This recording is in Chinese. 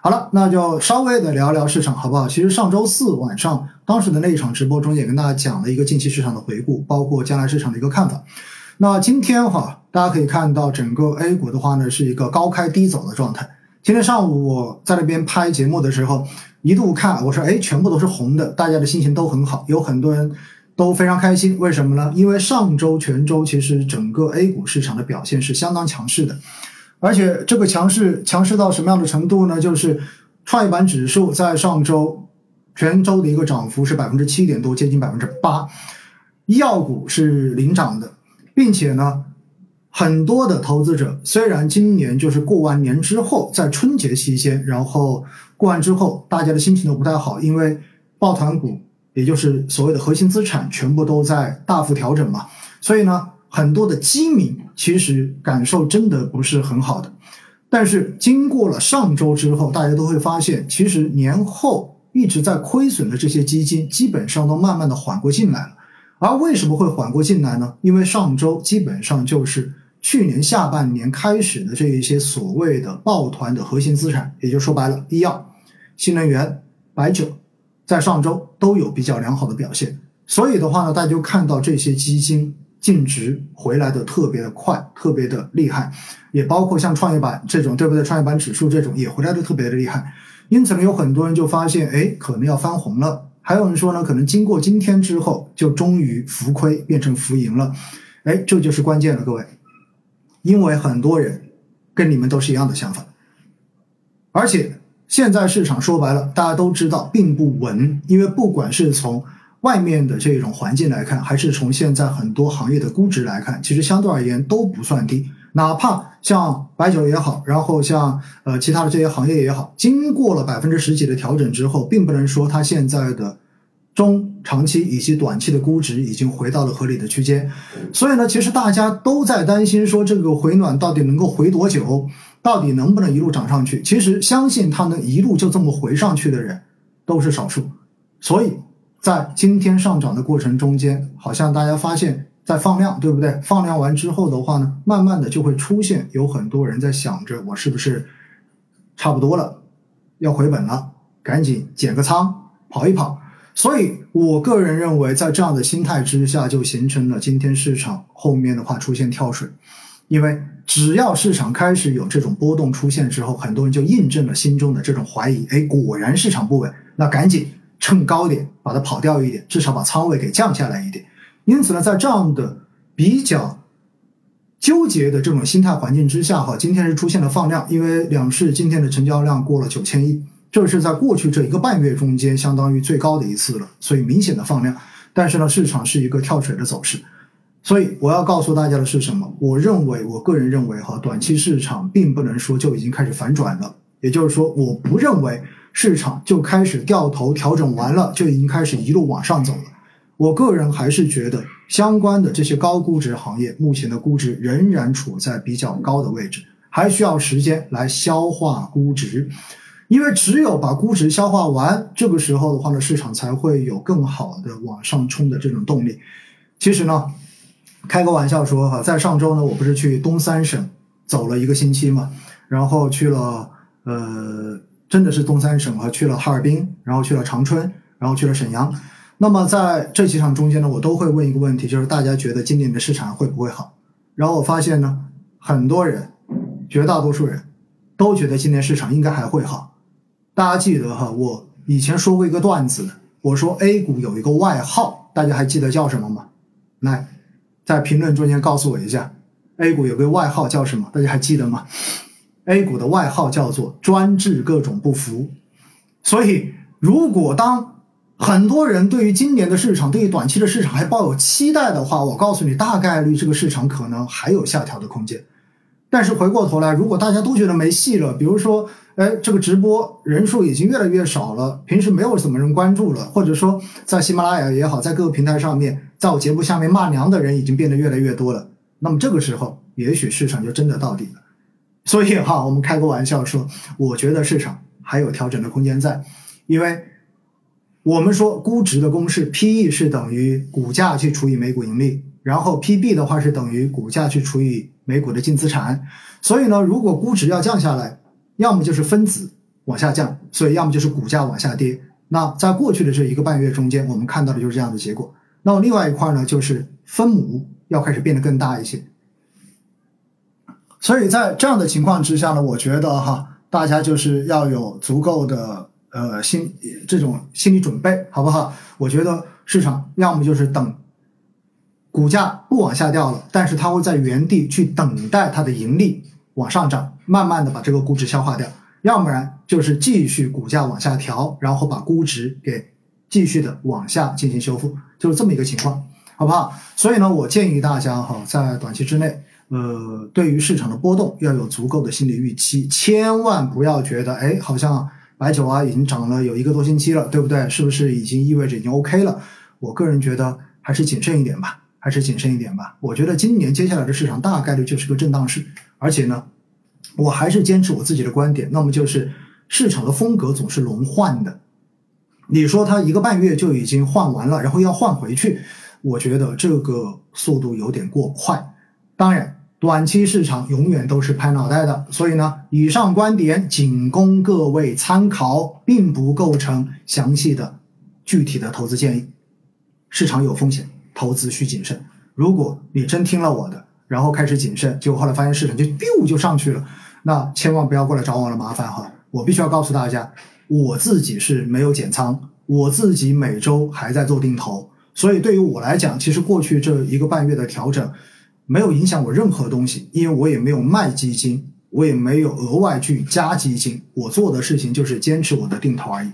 好了，那就稍微的聊聊市场，好不好？其实上周四晚上当时的那一场直播中，也跟大家讲了一个近期市场的回顾，包括将来市场的一个看法。那今天哈，大家可以看到整个 A 股的话呢，是一个高开低走的状态。今天上午我在那边拍节目的时候，一度看我说，哎，全部都是红的，大家的心情都很好，有很多人都非常开心。为什么呢？因为上周全周其实整个 A 股市场的表现是相当强势的。而且这个强势强势到什么样的程度呢？就是创业板指数在上周全周的一个涨幅是百分之七点多，接近百分之八。医药股是领涨的，并且呢，很多的投资者虽然今年就是过完年之后，在春节期间，然后过完之后，大家的心情都不太好，因为抱团股，也就是所谓的核心资产，全部都在大幅调整嘛，所以呢。很多的基民其实感受真的不是很好的，但是经过了上周之后，大家都会发现，其实年后一直在亏损的这些基金，基本上都慢慢的缓过劲来了。而为什么会缓过劲来呢？因为上周基本上就是去年下半年开始的这一些所谓的抱团的核心资产，也就说白了，医药、新能源、白酒，在上周都有比较良好的表现。所以的话呢，大家就看到这些基金。净值回来的特别的快，特别的厉害，也包括像创业板这种，对不对？创业板指数这种也回来的特别的厉害，因此呢，有很多人就发现，哎，可能要翻红了。还有人说呢，可能经过今天之后，就终于浮亏变成浮盈了。哎，这就是关键了，各位，因为很多人跟你们都是一样的想法，而且现在市场说白了，大家都知道并不稳，因为不管是从外面的这种环境来看，还是从现在很多行业的估值来看，其实相对而言都不算低。哪怕像白酒也好，然后像呃其他的这些行业也好，经过了百分之十几的调整之后，并不能说它现在的中长期以及短期的估值已经回到了合理的区间。所以呢，其实大家都在担心说这个回暖到底能够回多久，到底能不能一路涨上去？其实相信它能一路就这么回上去的人都是少数。所以。在今天上涨的过程中间，好像大家发现，在放量，对不对？放量完之后的话呢，慢慢的就会出现有很多人在想着，我是不是差不多了，要回本了，赶紧减个仓，跑一跑。所以我个人认为，在这样的心态之下，就形成了今天市场后面的话出现跳水，因为只要市场开始有这种波动出现之后，很多人就印证了心中的这种怀疑，哎，果然市场不稳，那赶紧。趁高点把它跑掉一点，至少把仓位给降下来一点。因此呢，在这样的比较纠结的这种心态环境之下，哈，今天是出现了放量，因为两市今天的成交量过了九千亿，这是在过去这一个半月中间相当于最高的一次了，所以明显的放量。但是呢，市场是一个跳水的走势，所以我要告诉大家的是什么？我认为，我个人认为，哈，短期市场并不能说就已经开始反转了，也就是说，我不认为。市场就开始掉头调整完了，就已经开始一路往上走了。我个人还是觉得，相关的这些高估值行业，目前的估值仍然处在比较高的位置，还需要时间来消化估值。因为只有把估值消化完，这个时候的话呢，市场才会有更好的往上冲的这种动力。其实呢，开个玩笑说哈，在上周呢，我不是去东三省走了一个星期嘛，然后去了呃。真的是东三省啊，去了哈尔滨，然后去了长春，然后去了沈阳。那么在这几场中间呢，我都会问一个问题，就是大家觉得今年的市场会不会好？然后我发现呢，很多人，绝大多数人都觉得今年市场应该还会好。大家记得哈，我以前说过一个段子，我说 A 股有一个外号，大家还记得叫什么吗？来，在评论中间告诉我一下，A 股有个外号叫什么？大家还记得吗？A 股的外号叫做专治各种不服，所以如果当很多人对于今年的市场、对于短期的市场还抱有期待的话，我告诉你，大概率这个市场可能还有下调的空间。但是回过头来，如果大家都觉得没戏了，比如说，哎，这个直播人数已经越来越少了，平时没有什么人关注了，或者说在喜马拉雅也好，在各个平台上面，在我节目下面骂娘的人已经变得越来越多了，那么这个时候，也许市场就真的到底了。所以哈，我们开个玩笑说，我觉得市场还有调整的空间在，因为我们说估值的公式，P/E 是等于股价去除以每股盈利，然后 P/B 的话是等于股价去除以每股的净资产。所以呢，如果估值要降下来，要么就是分子，往下降，所以要么就是股价往下跌。那在过去的这一个半月中间，我们看到的就是这样的结果。那另外一块呢，就是分母要开始变得更大一些。所以在这样的情况之下呢，我觉得哈，大家就是要有足够的呃心这种心理准备，好不好？我觉得市场要么就是等股价不往下掉了，但是它会在原地去等待它的盈利往上涨，慢慢的把这个估值消化掉；要不然就是继续股价往下调，然后把估值给继续的往下进行修复，就是这么一个情况，好不好？所以呢，我建议大家哈，在短期之内。呃，对于市场的波动要有足够的心理预期，千万不要觉得，哎，好像白酒啊已经涨了有一个多星期了，对不对？是不是已经意味着已经 OK 了？我个人觉得还是谨慎一点吧，还是谨慎一点吧。我觉得今年接下来的市场大概率就是个震荡市，而且呢，我还是坚持我自己的观点，那么就是市场的风格总是轮换的。你说它一个半月就已经换完了，然后要换回去，我觉得这个速度有点过快。当然。短期市场永远都是拍脑袋的，所以呢，以上观点仅供各位参考，并不构成详细的、具体的投资建议。市场有风险，投资需谨慎。如果你真听了我的，然后开始谨慎，结果后来发现市场就 biu 就上去了，那千万不要过来找我了麻烦哈！我必须要告诉大家，我自己是没有减仓，我自己每周还在做定投，所以对于我来讲，其实过去这一个半月的调整。没有影响我任何东西，因为我也没有卖基金，我也没有额外去加基金，我做的事情就是坚持我的定投而已。